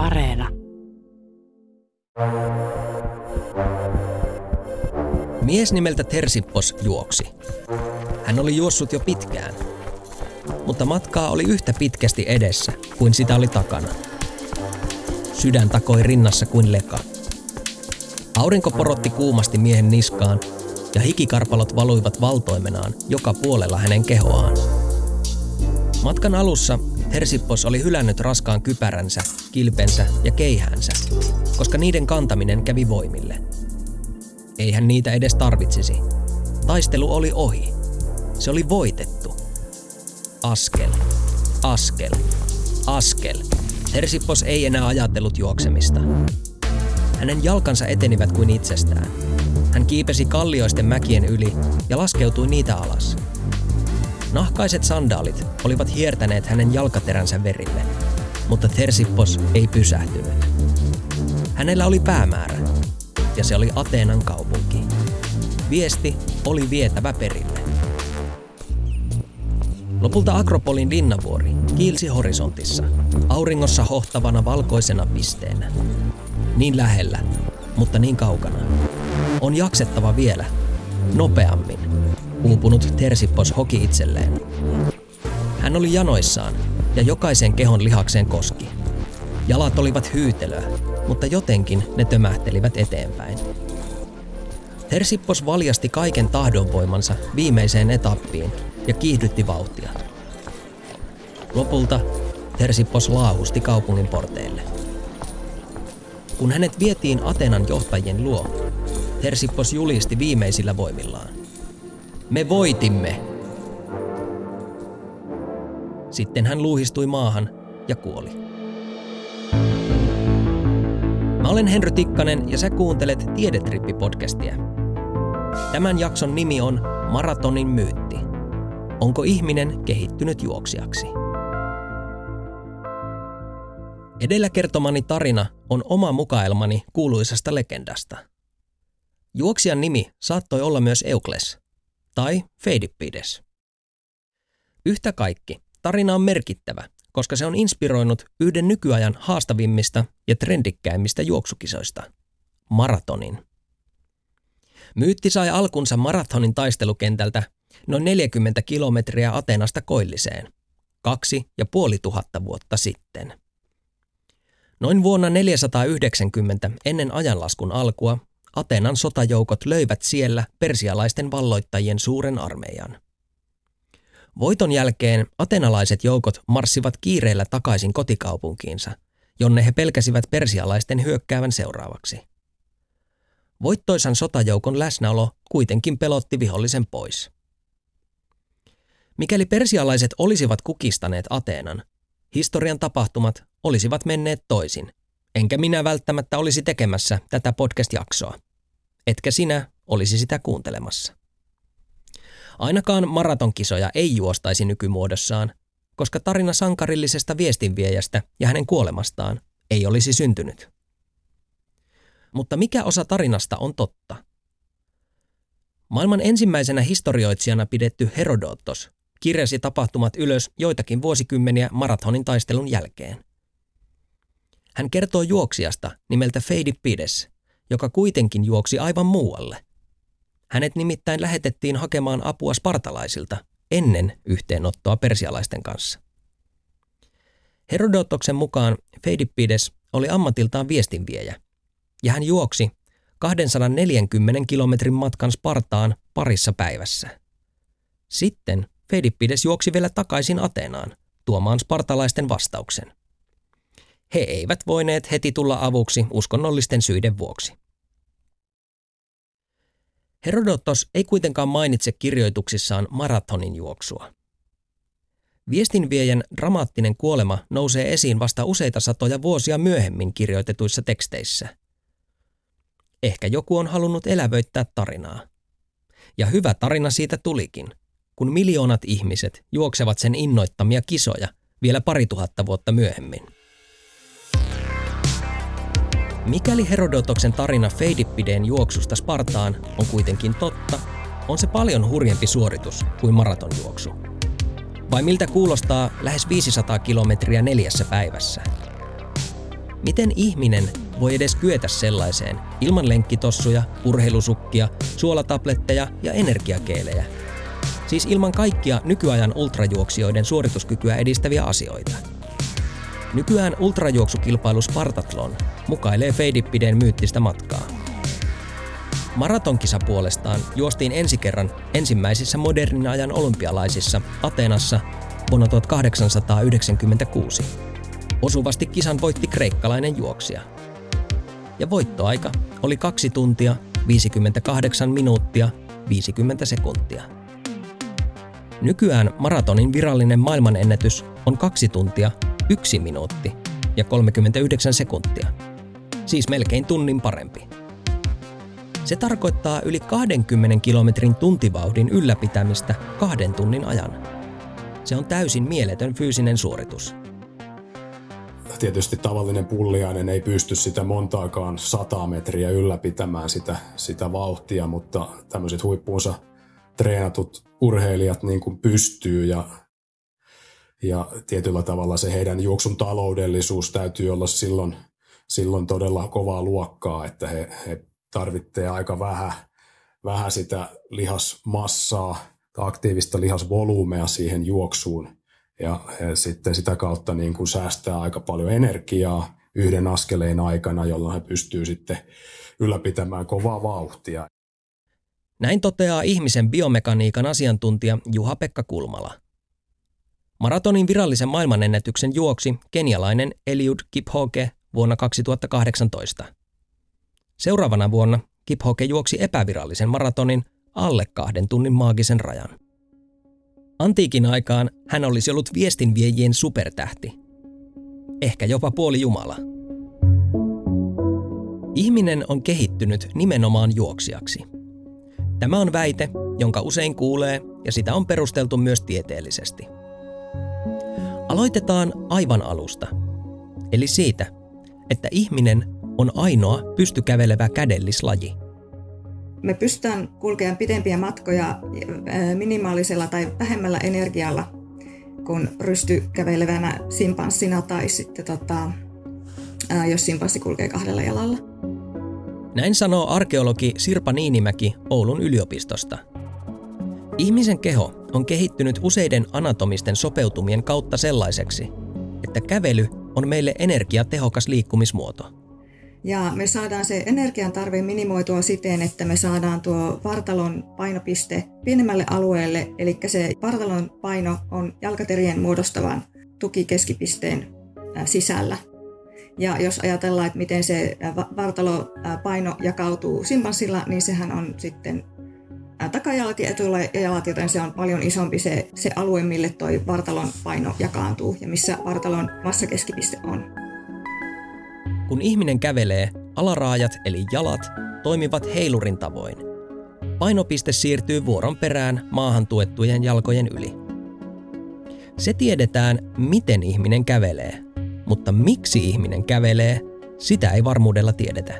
Areena. Mies nimeltä Tersippos juoksi. Hän oli juossut jo pitkään, mutta matkaa oli yhtä pitkästi edessä kuin sitä oli takana. Sydän takoi rinnassa kuin leka. Aurinko porotti kuumasti miehen niskaan ja hikikarpalot valuivat valtoimenaan joka puolella hänen kehoaan. Matkan alussa Hersippos oli hylännyt raskaan kypäränsä, kilpensä ja keihäänsä, koska niiden kantaminen kävi voimille. Ei hän niitä edes tarvitsisi. Taistelu oli ohi. Se oli voitettu. Askel, askel, askel. Hersippos ei enää ajatellut juoksemista. Hänen jalkansa etenivät kuin itsestään. Hän kiipesi kallioisten mäkien yli ja laskeutui niitä alas. Nahkaiset sandaalit olivat hiertäneet hänen jalkateränsä verille, mutta Tersippos ei pysähtynyt. Hänellä oli päämäärä, ja se oli Ateenan kaupunki. Viesti oli vietävä perille. Lopulta Akropolin linnavuori kiilsi horisontissa, auringossa hohtavana valkoisena pisteenä. Niin lähellä, mutta niin kaukana. On jaksettava vielä, nopeammin. Uupunut Tersippos hoki itselleen. Hän oli janoissaan ja jokaisen kehon lihakseen koski. Jalat olivat hyytelöä, mutta jotenkin ne tömähtelivät eteenpäin. Tersippos valjasti kaiken tahdonvoimansa viimeiseen etappiin ja kiihdytti vauhtia. Lopulta Tersippos laahusti kaupungin porteille. Kun hänet vietiin Atenan johtajien luo, Tersippos julisti viimeisillä voimillaan. Me voitimme! Sitten hän luuhistui maahan ja kuoli. Mä olen Henry Tikkanen ja sä kuuntelet Tiedetrippi-podcastia. Tämän jakson nimi on Maratonin myytti. Onko ihminen kehittynyt juoksijaksi? Edellä kertomani tarina on oma mukaelmani kuuluisasta legendasta. Juoksijan nimi saattoi olla myös Eukles tai Feidippides. Yhtä kaikki, tarina on merkittävä, koska se on inspiroinut yhden nykyajan haastavimmista ja trendikkäimmistä juoksukisoista, maratonin. Myytti sai alkunsa maratonin taistelukentältä noin 40 kilometriä Atenasta koilliseen, kaksi ja puoli tuhatta vuotta sitten. Noin vuonna 490 ennen ajanlaskun alkua Atenan sotajoukot löivät siellä persialaisten valloittajien suuren armeijan. Voiton jälkeen atenalaiset joukot marssivat kiireellä takaisin kotikaupunkiinsa, jonne he pelkäsivät persialaisten hyökkäävän seuraavaksi. Voittoisan sotajoukon läsnäolo kuitenkin pelotti vihollisen pois. Mikäli persialaiset olisivat kukistaneet Ateenan, historian tapahtumat olisivat menneet toisin, enkä minä välttämättä olisi tekemässä tätä podcast-jaksoa. Etkä sinä olisi sitä kuuntelemassa. Ainakaan maratonkisoja ei juostaisi nykymuodossaan, koska tarina sankarillisesta viestinviejästä ja hänen kuolemastaan ei olisi syntynyt. Mutta mikä osa tarinasta on totta? Maailman ensimmäisenä historioitsijana pidetty Herodotos kirjasi tapahtumat ylös joitakin vuosikymmeniä maratonin taistelun jälkeen. Hän kertoo juoksijasta nimeltä Feidippides, joka kuitenkin juoksi aivan muualle. Hänet nimittäin lähetettiin hakemaan apua spartalaisilta ennen yhteenottoa persialaisten kanssa. Herodotoksen mukaan Feidippides oli ammatiltaan viestinviejä, ja hän juoksi 240 kilometrin matkan Spartaan parissa päivässä. Sitten Feidippides juoksi vielä takaisin Ateenaan, tuomaan spartalaisten vastauksen. He eivät voineet heti tulla avuksi uskonnollisten syiden vuoksi. Herodotos ei kuitenkaan mainitse kirjoituksissaan maratonin juoksua. Viestinviejän dramaattinen kuolema nousee esiin vasta useita satoja vuosia myöhemmin kirjoitetuissa teksteissä. Ehkä joku on halunnut elävöittää tarinaa. Ja hyvä tarina siitä tulikin, kun miljoonat ihmiset juoksevat sen innoittamia kisoja vielä pari tuhatta vuotta myöhemmin. Mikäli Herodotoksen tarina Feidippideen juoksusta Spartaan on kuitenkin totta, on se paljon hurjempi suoritus kuin maratonjuoksu. Vai miltä kuulostaa lähes 500 kilometriä neljässä päivässä? Miten ihminen voi edes kyetä sellaiseen ilman lenkkitossuja, urheilusukkia, suolatabletteja ja energiakeelejä? Siis ilman kaikkia nykyajan ultrajuoksijoiden suorituskykyä edistäviä asioita. Nykyään ultrajuoksukilpailu Spartathlon mukailee Feidipideen myyttistä matkaa. Maratonkisa puolestaan juostiin ensi kerran ensimmäisissä modernin ajan olympialaisissa Atenassa vuonna 1896. Osuvasti kisan voitti kreikkalainen juoksija. Ja voittoaika oli 2 tuntia, 58 minuuttia, 50 sekuntia. Nykyään maratonin virallinen maailmanennätys on 2 tuntia, 1 minuutti ja 39 sekuntia. Siis melkein tunnin parempi. Se tarkoittaa yli 20 kilometrin tuntivauhdin ylläpitämistä kahden tunnin ajan. Se on täysin mieletön fyysinen suoritus. Tietysti tavallinen pulliainen ei pysty sitä montaakaan sataa metriä ylläpitämään sitä, sitä vauhtia, mutta tämmöiset huippuunsa treenatut urheilijat niin kuin pystyy ja, ja tietyllä tavalla se heidän juoksun taloudellisuus täytyy olla silloin, silloin todella kovaa luokkaa, että he, he tarvitsee aika vähän, vähän sitä lihasmassaa tai aktiivista lihasvolyymea siihen juoksuun ja, ja sitten sitä kautta niin kuin säästää aika paljon energiaa yhden askeleen aikana, jolloin he pystyy sitten ylläpitämään kovaa vauhtia. Näin toteaa ihmisen biomekaniikan asiantuntija Juha-Pekka Kulmala. Maratonin virallisen maailmanennätyksen juoksi kenialainen Eliud Kiphoge vuonna 2018. Seuraavana vuonna Kiphoke juoksi epävirallisen maratonin alle kahden tunnin maagisen rajan. Antiikin aikaan hän olisi ollut viestinviejien supertähti. Ehkä jopa puoli jumala. Ihminen on kehittynyt nimenomaan juoksijaksi. Tämä on väite, jonka usein kuulee ja sitä on perusteltu myös tieteellisesti. Aloitetaan aivan alusta, eli siitä, että ihminen on ainoa pystykävelevä kädellislaji. Me pystytään kulkemaan pidempiä matkoja minimaalisella tai vähemmällä energialla kuin rystykävelevänä simpanssina tai sitten tota, jos simpanssi kulkee kahdella jalalla. Näin sanoo arkeologi Sirpa Niinimäki Oulun yliopistosta. Ihmisen keho on kehittynyt useiden anatomisten sopeutumien kautta sellaiseksi, että kävely on meille energiatehokas liikkumismuoto. Ja me saadaan se energian tarve minimoitua siten, että me saadaan tuo vartalon painopiste pienemmälle alueelle, eli se vartalon paino on jalkaterien muodostavan tukikeskipisteen sisällä. Ja jos ajatellaan, että miten se vartalopaino jakautuu simpanssilla, niin sehän on sitten takajalat ja etujalat, joten se on paljon isompi se, se alue, mille tuo vartalon paino jakaantuu ja missä vartalon massakeskipiste on. Kun ihminen kävelee, alaraajat eli jalat toimivat heilurin tavoin. Painopiste siirtyy vuoron perään maahan tuettujen jalkojen yli. Se tiedetään, miten ihminen kävelee, mutta miksi ihminen kävelee, sitä ei varmuudella tiedetä.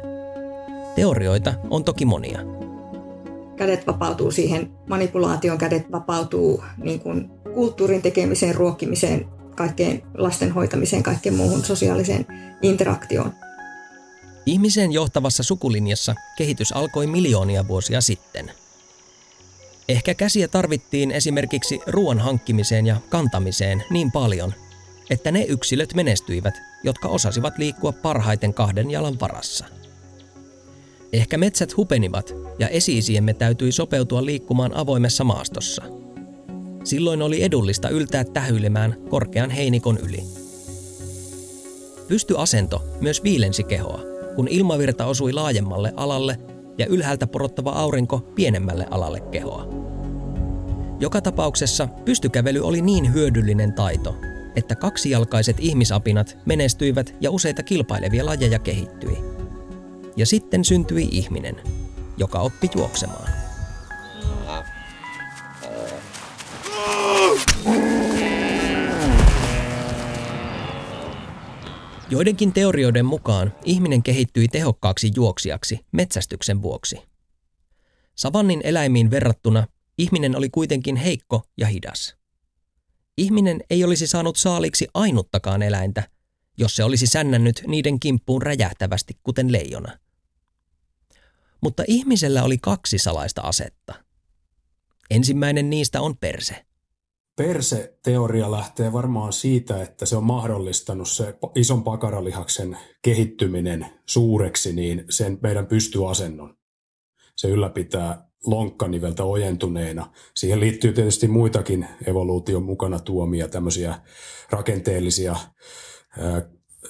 Teorioita on toki monia. Kädet vapautuu siihen manipulaation, kädet vapautuu niin kuin kulttuurin tekemiseen, ruokkimiseen, kaikkeen lasten hoitamiseen, kaikkeen muuhun sosiaaliseen interaktioon. Ihmisen johtavassa sukulinjassa kehitys alkoi miljoonia vuosia sitten. Ehkä käsiä tarvittiin esimerkiksi ruoan hankkimiseen ja kantamiseen niin paljon, että ne yksilöt menestyivät, jotka osasivat liikkua parhaiten kahden jalan varassa. Ehkä metsät hupenivat ja esiisiemme täytyi sopeutua liikkumaan avoimessa maastossa – Silloin oli edullista yltää tähyilemään korkean heinikon yli. Pystyasento myös viilensi kehoa, kun ilmavirta osui laajemmalle alalle ja ylhäältä porottava aurinko pienemmälle alalle kehoa. Joka tapauksessa pystykävely oli niin hyödyllinen taito, että kaksijalkaiset ihmisapinat menestyivät ja useita kilpailevia lajeja kehittyi. Ja sitten syntyi ihminen, joka oppi juoksemaan. Joidenkin teorioiden mukaan ihminen kehittyi tehokkaaksi juoksijaksi metsästyksen vuoksi. Savannin eläimiin verrattuna ihminen oli kuitenkin heikko ja hidas. Ihminen ei olisi saanut saaliksi ainuttakaan eläintä, jos se olisi sännännyt niiden kimppuun räjähtävästi, kuten leijona. Mutta ihmisellä oli kaksi salaista asetta. Ensimmäinen niistä on perse. Perse-teoria lähtee varmaan siitä, että se on mahdollistanut se ison pakaralihaksen kehittyminen suureksi, niin sen meidän pystyasennon. Se ylläpitää lonkkaniveltä ojentuneena. Siihen liittyy tietysti muitakin evoluution mukana tuomia tämmöisiä rakenteellisia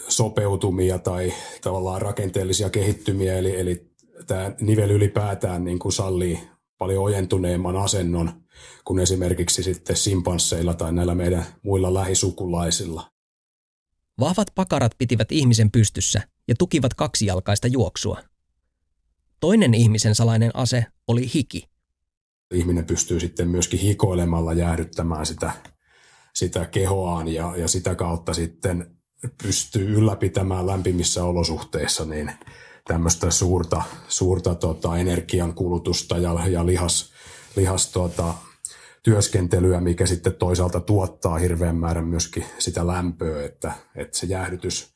sopeutumia tai tavallaan rakenteellisia kehittymiä, eli, eli tämä nivel ylipäätään niin kuin sallii paljon ojentuneemman asennon kuin esimerkiksi sitten simpansseilla tai näillä meidän muilla lähisukulaisilla. Vahvat pakarat pitivät ihmisen pystyssä ja tukivat kaksijalkaista juoksua. Toinen ihmisen salainen ase oli hiki. Ihminen pystyy sitten myöskin hikoilemalla jäädyttämään sitä, sitä kehoaan ja, ja sitä kautta sitten pystyy ylläpitämään lämpimissä olosuhteissa niin tämmöistä suurta, suurta tota, energiankulutusta ja, ja lihas, lihas tota, työskentelyä, mikä sitten toisaalta tuottaa hirveän määrän myöskin sitä lämpöä, että, että se jäähdytys,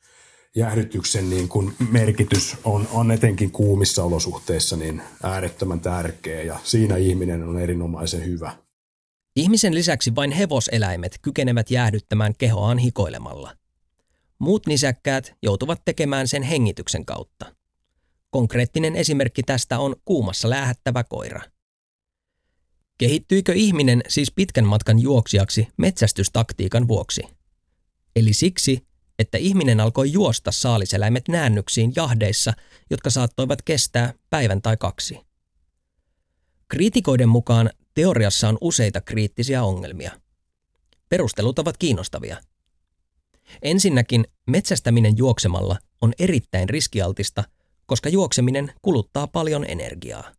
jäähdytyksen niin kuin merkitys on, on etenkin kuumissa olosuhteissa niin äärettömän tärkeä ja siinä ihminen on erinomaisen hyvä. Ihmisen lisäksi vain hevoseläimet kykenevät jäähdyttämään kehoaan hikoilemalla. Muut nisäkkäät joutuvat tekemään sen hengityksen kautta. Konkreettinen esimerkki tästä on kuumassa läähättävä koira. Kehittyikö ihminen siis pitkän matkan juoksijaksi metsästystaktiikan vuoksi? Eli siksi, että ihminen alkoi juosta saaliseläimet näännyksiin jahdeissa, jotka saattoivat kestää päivän tai kaksi. Kriitikoiden mukaan teoriassa on useita kriittisiä ongelmia. Perustelut ovat kiinnostavia. Ensinnäkin metsästäminen juoksemalla on erittäin riskialtista – koska juokseminen kuluttaa paljon energiaa.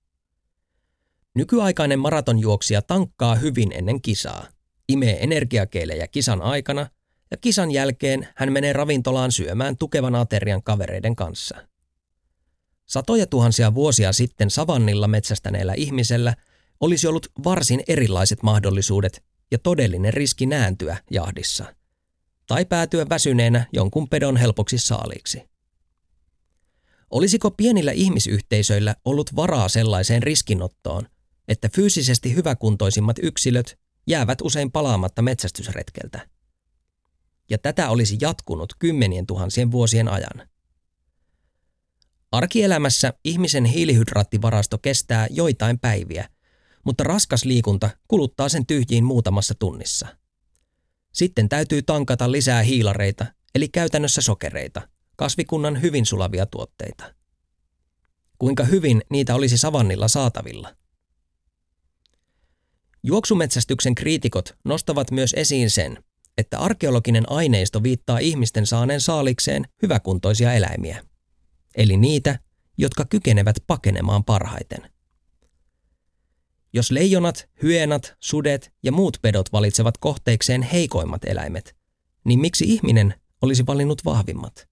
Nykyaikainen maratonjuoksija tankkaa hyvin ennen kisaa, imee energiakeilejä kisan aikana ja kisan jälkeen hän menee ravintolaan syömään tukevan aterian kavereiden kanssa. Satoja tuhansia vuosia sitten savannilla metsästäneellä ihmisellä olisi ollut varsin erilaiset mahdollisuudet ja todellinen riski nääntyä jahdissa tai päätyä väsyneenä jonkun pedon helpoksi saaliiksi. Olisiko pienillä ihmisyhteisöillä ollut varaa sellaiseen riskinottoon, että fyysisesti hyväkuntoisimmat yksilöt jäävät usein palaamatta metsästysretkeltä? Ja tätä olisi jatkunut kymmenien tuhansien vuosien ajan. Arkielämässä ihmisen hiilihydraattivarasto kestää joitain päiviä, mutta raskas liikunta kuluttaa sen tyhjiin muutamassa tunnissa. Sitten täytyy tankata lisää hiilareita, eli käytännössä sokereita – kasvikunnan hyvin sulavia tuotteita. Kuinka hyvin niitä olisi savannilla saatavilla? Juoksumetsästyksen kriitikot nostavat myös esiin sen, että arkeologinen aineisto viittaa ihmisten saaneen saalikseen hyväkuntoisia eläimiä, eli niitä, jotka kykenevät pakenemaan parhaiten. Jos leijonat, hyeenat, sudet ja muut pedot valitsevat kohteikseen heikoimmat eläimet, niin miksi ihminen olisi valinnut vahvimmat?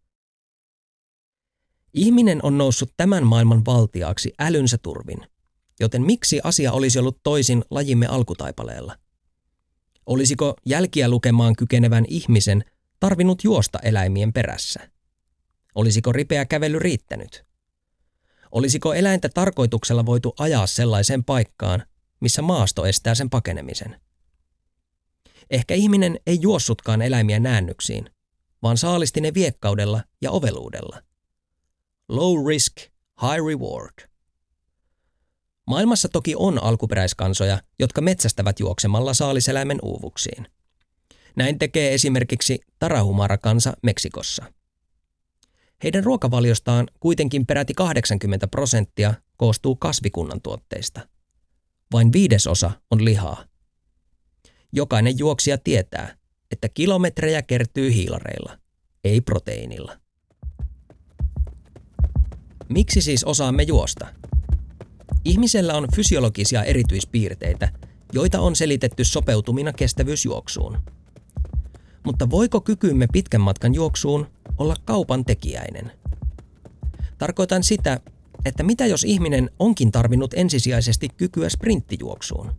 Ihminen on noussut tämän maailman valtiaaksi älynsä turvin, joten miksi asia olisi ollut toisin lajimme alkutaipaleella? Olisiko jälkiä lukemaan kykenevän ihmisen tarvinnut juosta eläimien perässä? Olisiko ripeä kävely riittänyt? Olisiko eläintä tarkoituksella voitu ajaa sellaiseen paikkaan, missä maasto estää sen pakenemisen? Ehkä ihminen ei juossutkaan eläimiä näännyksiin, vaan saalisti ne viekkaudella ja oveluudella – Low risk, high reward. Maailmassa toki on alkuperäiskansoja, jotka metsästävät juoksemalla saaliseläimen uuvuksiin. Näin tekee esimerkiksi Tarahumara-kansa Meksikossa. Heidän ruokavaliostaan kuitenkin peräti 80 prosenttia koostuu kasvikunnan tuotteista. Vain viidesosa on lihaa. Jokainen juoksija tietää, että kilometrejä kertyy hiilareilla, ei proteiinilla. Miksi siis osaamme juosta? Ihmisellä on fysiologisia erityispiirteitä, joita on selitetty sopeutumina kestävyysjuoksuun. Mutta voiko kykymme pitkän matkan juoksuun olla kaupan tekijäinen? Tarkoitan sitä, että mitä jos ihminen onkin tarvinnut ensisijaisesti kykyä sprinttijuoksuun?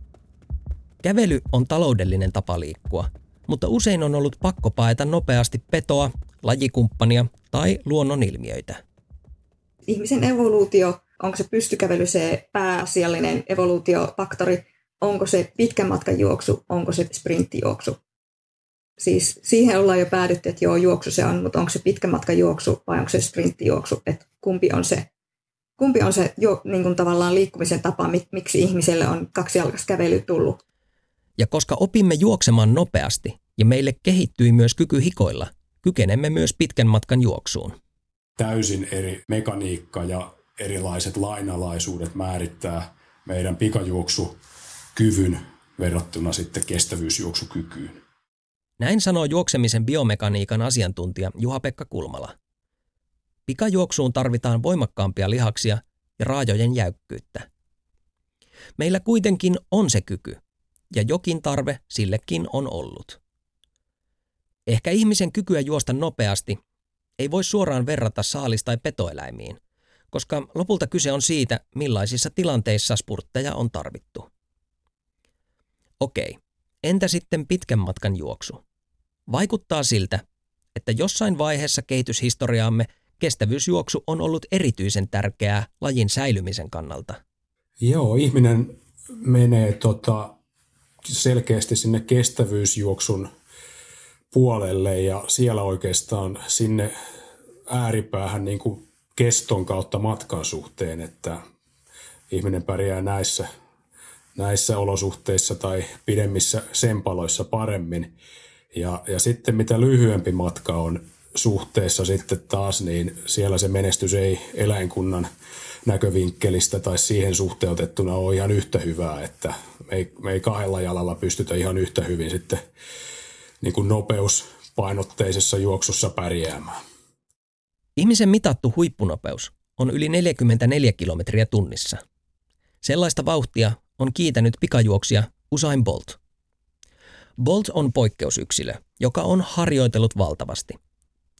Kävely on taloudellinen tapa liikkua, mutta usein on ollut pakko paeta nopeasti petoa, lajikumppania tai luonnonilmiöitä. Ihmisen evoluutio, onko se pystykävely se pääasiallinen evoluutiofaktori, onko se pitkän matkan juoksu, onko se sprinttijuoksu. Siis siihen ollaan jo päädytty, että joo, juoksu se on, mutta onko se pitkän matkan juoksu vai onko se sprinttijuoksu, että kumpi on se, kumpi on se jo, niin kuin tavallaan liikkumisen tapa, miksi ihmiselle on kaksijalkas kävely tullut. Ja koska opimme juoksemaan nopeasti ja meille kehittyi myös kyky hikoilla, kykenemme myös pitkän matkan juoksuun. Täysin eri mekaniikka ja erilaiset lainalaisuudet määrittää meidän pikajuoksukyvyn verrattuna sitten kestävyysjuoksukykyyn. Näin sanoo juoksemisen biomekaniikan asiantuntija Juha-Pekka Kulmala. Pikajuoksuun tarvitaan voimakkaampia lihaksia ja raajojen jäykkyyttä. Meillä kuitenkin on se kyky, ja jokin tarve sillekin on ollut. Ehkä ihmisen kykyä juosta nopeasti ei voi suoraan verrata saalis- tai petoeläimiin, koska lopulta kyse on siitä, millaisissa tilanteissa spurtteja on tarvittu. Okei, entä sitten pitkän matkan juoksu? Vaikuttaa siltä, että jossain vaiheessa kehityshistoriaamme kestävyysjuoksu on ollut erityisen tärkeää lajin säilymisen kannalta. Joo, ihminen menee tota, selkeästi sinne kestävyysjuoksun puolelle ja siellä oikeastaan sinne ääripäähän niin kuin keston kautta matkan suhteen, että ihminen pärjää näissä, näissä olosuhteissa tai pidemmissä sempaloissa paremmin. Ja, ja sitten mitä lyhyempi matka on suhteessa sitten taas, niin siellä se menestys ei eläinkunnan näkövinkkelistä tai siihen suhteutettuna ole ihan yhtä hyvää, että me ei, me ei kahdella jalalla pystytä ihan yhtä hyvin sitten niin kuin nopeuspainotteisessa juoksussa pärjäämään. Ihmisen mitattu huippunopeus on yli 44 kilometriä tunnissa. Sellaista vauhtia on kiitänyt pikajuoksia Usain Bolt. Bolt on poikkeusyksilö, joka on harjoitellut valtavasti.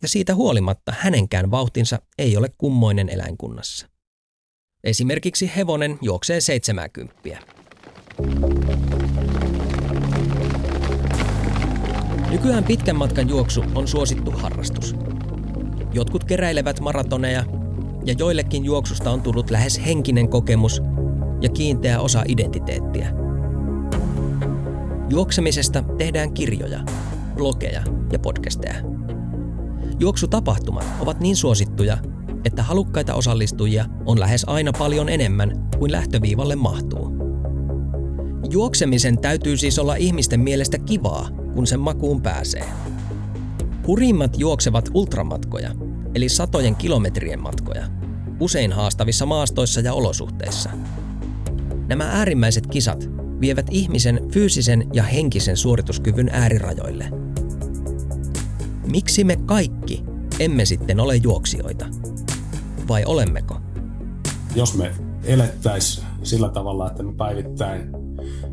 Ja siitä huolimatta hänenkään vauhtinsa ei ole kummoinen eläinkunnassa. Esimerkiksi hevonen juoksee 70. Nykyään pitkän matkan juoksu on suosittu harrastus. Jotkut keräilevät maratoneja ja joillekin juoksusta on tullut lähes henkinen kokemus ja kiinteä osa identiteettiä. Juoksemisesta tehdään kirjoja, blogeja ja podcasteja. Juoksutapahtumat ovat niin suosittuja, että halukkaita osallistujia on lähes aina paljon enemmän kuin lähtöviivalle mahtuu. Juoksemisen täytyy siis olla ihmisten mielestä kivaa, kun sen makuun pääsee. Hurimmat juoksevat ultramatkoja, eli satojen kilometrien matkoja, usein haastavissa maastoissa ja olosuhteissa. Nämä äärimmäiset kisat vievät ihmisen fyysisen ja henkisen suorituskyvyn äärirajoille. Miksi me kaikki emme sitten ole juoksijoita? vai olemmeko? Jos me elettäisiin sillä tavalla, että me päivittäin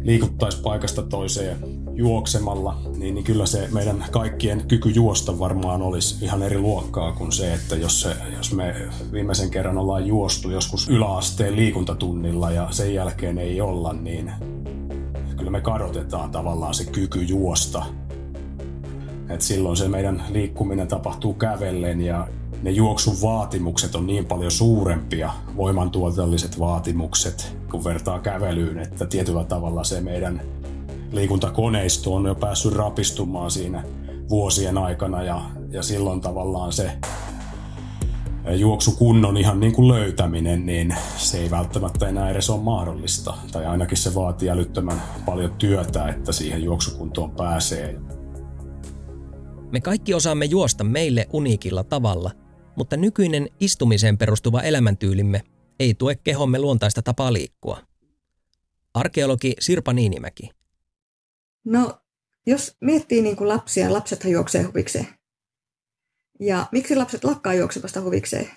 liikuttaisiin paikasta toiseen juoksemalla, niin, niin kyllä se meidän kaikkien kyky juosta varmaan olisi ihan eri luokkaa kuin se, että jos, se, jos me viimeisen kerran ollaan juostu joskus yläasteen liikuntatunnilla ja sen jälkeen ei olla, niin kyllä me kadotetaan tavallaan se kyky juosta. Et silloin se meidän liikkuminen tapahtuu kävellen ja ne juoksun vaatimukset on niin paljon suurempia, voimantuotannolliset vaatimukset, kun vertaa kävelyyn, että tietyllä tavalla se meidän liikuntakoneisto on jo päässyt rapistumaan siinä vuosien aikana ja, ja silloin tavallaan se juoksukunnon ihan niin kuin löytäminen, niin se ei välttämättä enää edes ole mahdollista. Tai ainakin se vaatii älyttömän paljon työtä, että siihen juoksukuntoon pääsee. Me kaikki osaamme juosta meille uniikilla tavalla – mutta nykyinen istumiseen perustuva elämäntyylimme ei tue kehomme luontaista tapaa liikkua. Arkeologi Sirpa Niinimäki. No, jos miettii niin kuin lapsia, lapsethan juoksee huvikseen. Ja miksi lapset lakkaa juoksemasta huvikseen?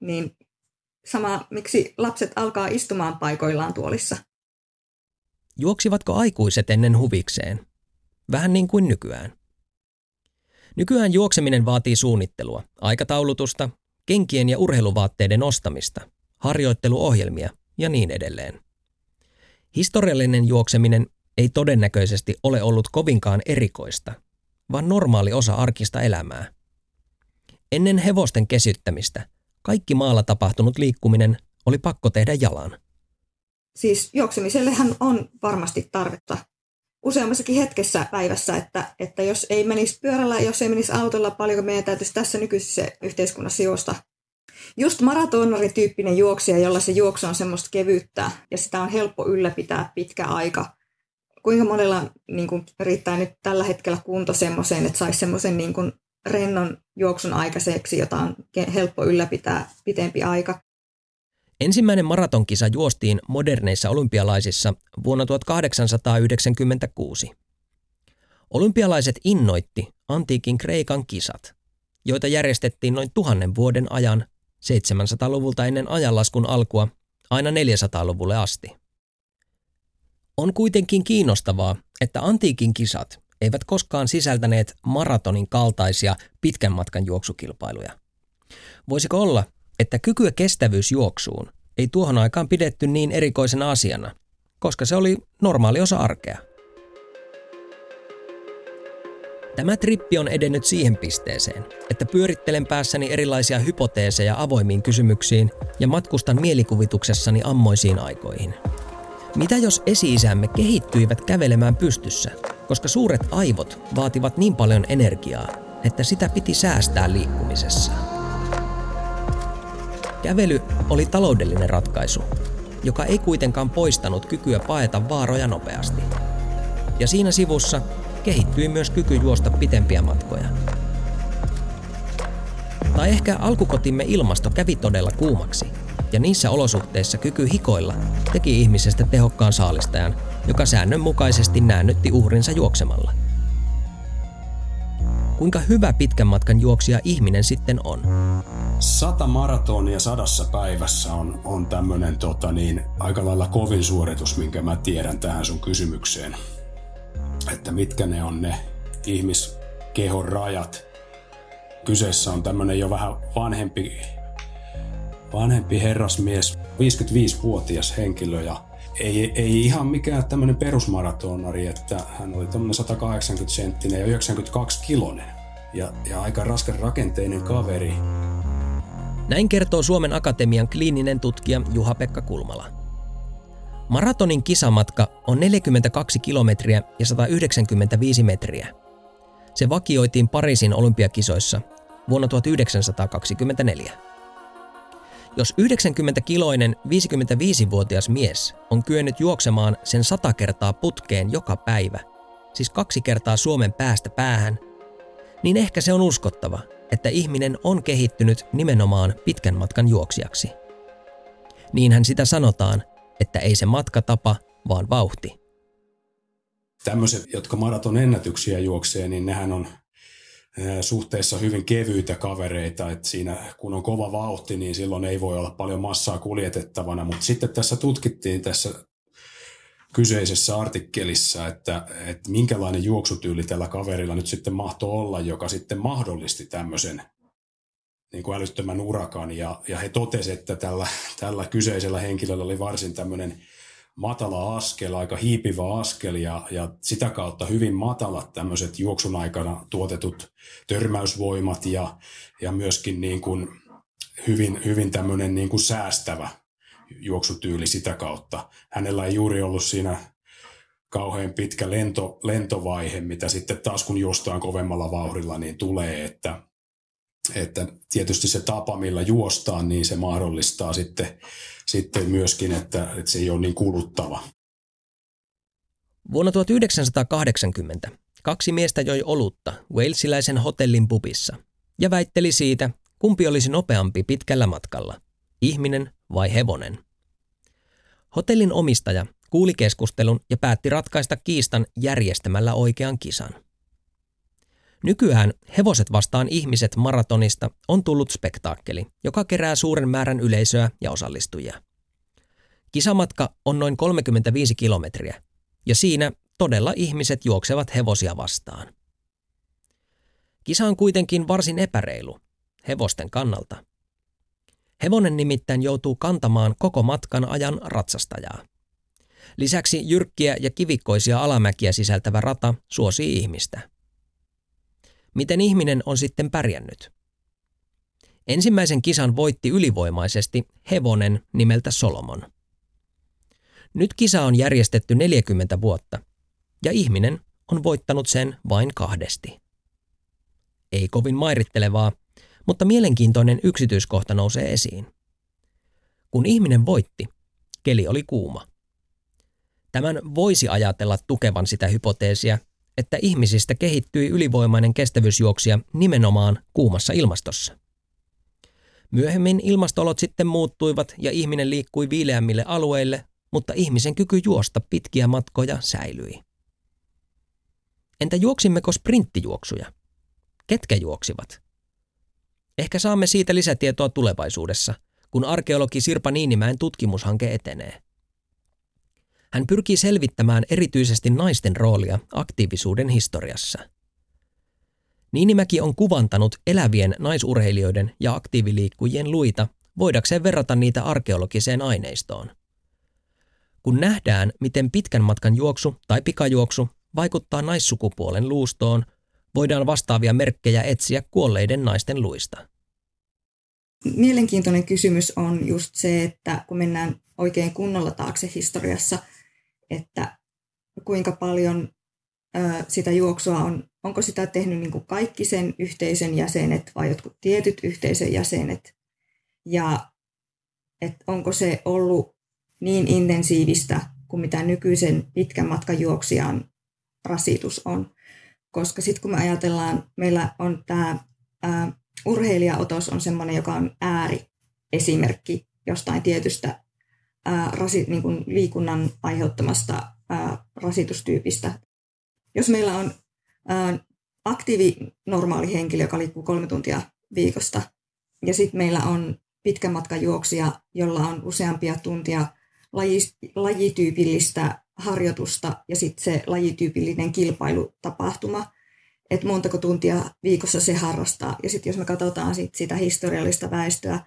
Niin sama, miksi lapset alkaa istumaan paikoillaan tuolissa? Juoksivatko aikuiset ennen huvikseen? Vähän niin kuin nykyään. Nykyään juokseminen vaatii suunnittelua, aikataulutusta, kenkien ja urheiluvaatteiden ostamista, harjoitteluohjelmia ja niin edelleen. Historiallinen juokseminen ei todennäköisesti ole ollut kovinkaan erikoista, vaan normaali osa arkista elämää. Ennen hevosten kesyttämistä kaikki maalla tapahtunut liikkuminen oli pakko tehdä jalan. Siis juoksemisellehän on varmasti tarvetta useammassakin hetkessä päivässä, että, että jos ei menisi pyörällä, jos ei menisi autolla, paljonko meidän täytyisi tässä nykyisessä yhteiskunnassa juosta. Just maratonarityyppinen juoksija, jolla se juoksu on semmoista kevyyttä ja sitä on helppo ylläpitää pitkä aika. Kuinka monella niin kuin, riittää nyt tällä hetkellä kunto semmoiseen, että saisi semmoisen niin kuin, rennon juoksun aikaiseksi, jota on helppo ylläpitää pitempi aika. Ensimmäinen maratonkisa juostiin moderneissa olympialaisissa vuonna 1896. Olympialaiset innoitti antiikin Kreikan kisat, joita järjestettiin noin tuhannen vuoden ajan 700-luvulta ennen ajanlaskun alkua aina 400-luvulle asti. On kuitenkin kiinnostavaa, että antiikin kisat eivät koskaan sisältäneet maratonin kaltaisia pitkän matkan juoksukilpailuja. Voisiko olla, että kykyä kestävyysjuoksuun ei tuohon aikaan pidetty niin erikoisena asiana, koska se oli normaali osa arkea. Tämä trippi on edennyt siihen pisteeseen, että pyörittelen päässäni erilaisia hypoteeseja avoimiin kysymyksiin ja matkustan mielikuvituksessani ammoisiin aikoihin. Mitä jos esi-isämme kehittyivät kävelemään pystyssä, koska suuret aivot vaativat niin paljon energiaa, että sitä piti säästää liikkumisessa? Kävely oli taloudellinen ratkaisu, joka ei kuitenkaan poistanut kykyä paeta vaaroja nopeasti. Ja siinä sivussa kehittyi myös kyky juosta pitempiä matkoja. Tai ehkä alkukotimme ilmasto kävi todella kuumaksi, ja niissä olosuhteissa kyky hikoilla teki ihmisestä tehokkaan saalistajan, joka säännönmukaisesti näännytti uhrinsa juoksemalla. Kuinka hyvä pitkän matkan juoksija ihminen sitten on? Sata maratonia sadassa päivässä on, on tämmöinen tota niin, aika lailla kovin suoritus, minkä mä tiedän tähän sun kysymykseen. Että mitkä ne on ne ihmiskehon rajat. Kyseessä on tämmöinen jo vähän vanhempi, vanhempi herrasmies, 55-vuotias henkilö ja ei, ei ihan mikään tämmöinen perusmaratonari, että hän oli tämmöinen 180 senttinen ja 92 kilonen. Ja, ja aika raskan rakenteinen kaveri. Näin kertoo Suomen Akatemian kliininen tutkija Juha-Pekka Kulmala. Maratonin kisamatka on 42 kilometriä ja 195 metriä. Se vakioitiin Pariisin olympiakisoissa vuonna 1924. Jos 90-kiloinen 55-vuotias mies on kyennyt juoksemaan sen sata kertaa putkeen joka päivä, siis kaksi kertaa Suomen päästä päähän, niin ehkä se on uskottava, että ihminen on kehittynyt nimenomaan pitkän matkan juoksijaksi. Niinhän sitä sanotaan, että ei se matkatapa, vaan vauhti. Tämmöiset, jotka maraton ennätyksiä juoksee, niin nehän on suhteessa hyvin kevyitä kavereita, että siinä kun on kova vauhti, niin silloin ei voi olla paljon massaa kuljetettavana, mutta sitten tässä tutkittiin tässä kyseisessä artikkelissa, että, että minkälainen juoksutyyli tällä kaverilla nyt sitten mahtoi olla, joka sitten mahdollisti tämmöisen niin kuin älyttömän urakan. Ja, ja he totesivat, että tällä, tällä kyseisellä henkilöllä oli varsin tämmöinen matala askel, aika hiipivä askel ja, ja sitä kautta hyvin matalat tämmöiset juoksun aikana tuotetut törmäysvoimat ja, ja myöskin niin kuin hyvin, hyvin tämmöinen niin kuin säästävä juoksutyyli sitä kautta. Hänellä ei juuri ollut siinä kauhean pitkä lento, lentovaihe, mitä sitten taas kun juostaan kovemmalla vauhdilla niin tulee, että, että tietysti se tapa, millä juostaan, niin se mahdollistaa sitten, sitten myöskin, että, että se ei ole niin kuluttava. Vuonna 1980 kaksi miestä joi olutta Walesiläisen hotellin pubissa ja väitteli siitä, kumpi olisi nopeampi pitkällä matkalla, ihminen vai hevonen. Hotellin omistaja kuuli keskustelun ja päätti ratkaista kiistan järjestämällä oikean kisan. Nykyään hevoset vastaan ihmiset maratonista on tullut spektaakkeli, joka kerää suuren määrän yleisöä ja osallistujia. Kisamatka on noin 35 kilometriä, ja siinä todella ihmiset juoksevat hevosia vastaan. Kisa on kuitenkin varsin epäreilu hevosten kannalta. Hevonen nimittäin joutuu kantamaan koko matkan ajan ratsastajaa. Lisäksi jyrkkiä ja kivikkoisia alamäkiä sisältävä rata suosii ihmistä. Miten ihminen on sitten pärjännyt? Ensimmäisen kisan voitti ylivoimaisesti hevonen nimeltä Solomon. Nyt kisa on järjestetty 40 vuotta, ja ihminen on voittanut sen vain kahdesti. Ei kovin mairittelevaa, mutta mielenkiintoinen yksityiskohta nousee esiin. Kun ihminen voitti, keli oli kuuma. Tämän voisi ajatella tukevan sitä hypoteesia, että ihmisistä kehittyi ylivoimainen kestävyysjuoksija nimenomaan kuumassa ilmastossa. Myöhemmin ilmastolot sitten muuttuivat ja ihminen liikkui viileämmille alueille, mutta ihmisen kyky juosta pitkiä matkoja säilyi. Entä juoksimmeko sprinttijuoksuja? Ketkä juoksivat? Ehkä saamme siitä lisätietoa tulevaisuudessa, kun arkeologi Sirpa Niinimäen tutkimushanke etenee. Hän pyrkii selvittämään erityisesti naisten roolia aktiivisuuden historiassa. Niinimäki on kuvantanut elävien naisurheilijoiden ja aktiiviliikkujien luita voidakseen verrata niitä arkeologiseen aineistoon. Kun nähdään, miten pitkän matkan juoksu tai pikajuoksu vaikuttaa naissukupuolen luustoon, voidaan vastaavia merkkejä etsiä kuolleiden naisten luista. Mielenkiintoinen kysymys on just se, että kun mennään oikein kunnolla taakse historiassa, että kuinka paljon ö, sitä juoksua on, onko sitä tehnyt niin kuin kaikki sen yhteisön jäsenet vai jotkut tietyt yhteisön jäsenet, ja että onko se ollut niin intensiivistä kuin mitä nykyisen pitkän matkan juoksijan rasitus on. Koska sitten kun me ajatellaan, meillä on tämä urheilijaotos on sellainen, joka on ääriesimerkki jostain tietystä rasi, niin kuin liikunnan aiheuttamasta ää, rasitustyypistä. Jos meillä on ää, aktiivi normaali henkilö, joka liikkuu kolme tuntia viikosta, ja sitten meillä on pitkän matkan juoksija, jolla on useampia tuntia laji, lajityypillistä harjoitusta ja sitten se lajityypillinen kilpailutapahtuma, että montako tuntia viikossa se harrastaa. Ja sitten jos me katsotaan sit sitä historiallista väestöä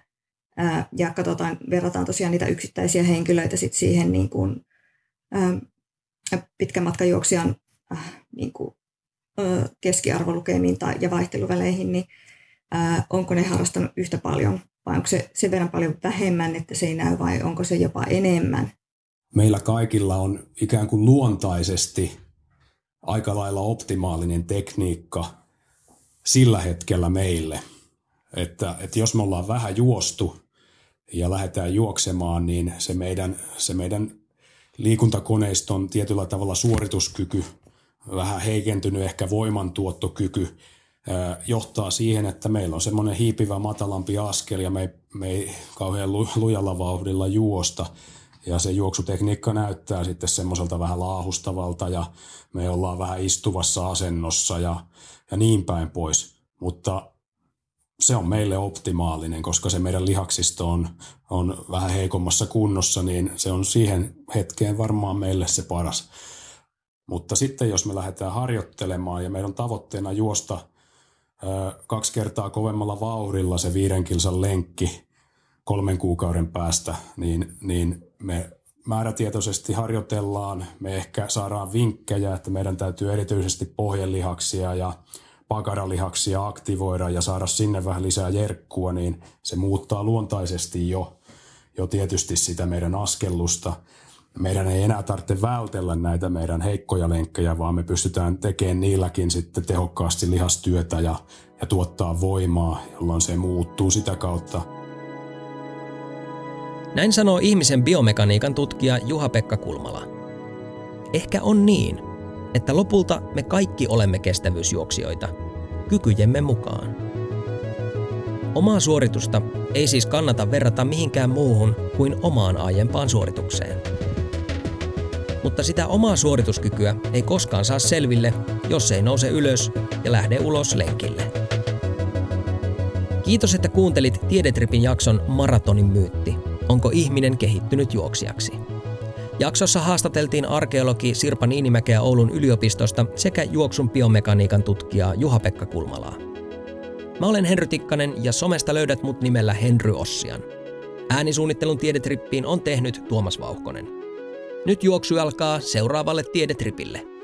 ja katsotaan, verrataan tosiaan niitä yksittäisiä henkilöitä sit siihen niin kuin, pitkän matkajuoksijan äh, niin kuin, keskiarvolukemiin tai, ja vaihteluväleihin, niin ää, onko ne harrastanut yhtä paljon vai onko se sen verran paljon vähemmän, että se ei näy vai onko se jopa enemmän. Meillä kaikilla on ikään kuin luontaisesti aika lailla optimaalinen tekniikka sillä hetkellä meille. Että, että jos me ollaan vähän juostu ja lähdetään juoksemaan, niin se meidän, se meidän liikuntakoneiston tietyllä tavalla suorituskyky, vähän heikentynyt ehkä voimantuottokyky, johtaa siihen, että meillä on semmoinen hiipivä matalampi askel ja me ei, me ei kauhean lujalla vauhdilla juosta. Ja se juoksutekniikka näyttää sitten semmoiselta vähän laahustavalta ja me ollaan vähän istuvassa asennossa ja, ja niin päin pois. Mutta se on meille optimaalinen, koska se meidän lihaksisto on, on vähän heikommassa kunnossa, niin se on siihen hetkeen varmaan meille se paras. Mutta sitten jos me lähdetään harjoittelemaan ja meidän on tavoitteena juosta ö, kaksi kertaa kovemmalla vauhdilla se viiden kilsan lenkki kolmen kuukauden päästä, niin, niin me määrätietoisesti harjoitellaan. Me ehkä saadaan vinkkejä, että meidän täytyy erityisesti pohjelihaksia ja pakaralihaksia aktivoida ja saada sinne vähän lisää jerkkua, niin se muuttaa luontaisesti jo, jo tietysti sitä meidän askellusta. Meidän ei enää tarvitse vältellä näitä meidän heikkoja lenkkejä, vaan me pystytään tekemään niilläkin sitten tehokkaasti lihastyötä ja, ja tuottaa voimaa, jolloin se muuttuu sitä kautta – näin sanoo ihmisen biomekaniikan tutkija Juha-Pekka Kulmala. Ehkä on niin, että lopulta me kaikki olemme kestävyysjuoksijoita, kykyjemme mukaan. Omaa suoritusta ei siis kannata verrata mihinkään muuhun kuin omaan aiempaan suoritukseen. Mutta sitä omaa suorituskykyä ei koskaan saa selville, jos ei nouse ylös ja lähde ulos lenkille. Kiitos, että kuuntelit Tiedetripin jakson Maratonin myytti – Onko ihminen kehittynyt juoksijaksi? Jaksossa haastateltiin arkeologi Sirpa Niinimäkeä Oulun yliopistosta sekä juoksun biomekaniikan tutkijaa Juha-Pekka Kulmalaa. Mä olen Henry Tikkanen ja somesta löydät mut nimellä Henry Ossian. Äänisuunnittelun tiedetrippiin on tehnyt Tuomas Vauhkonen. Nyt juoksu alkaa seuraavalle tiedetripille –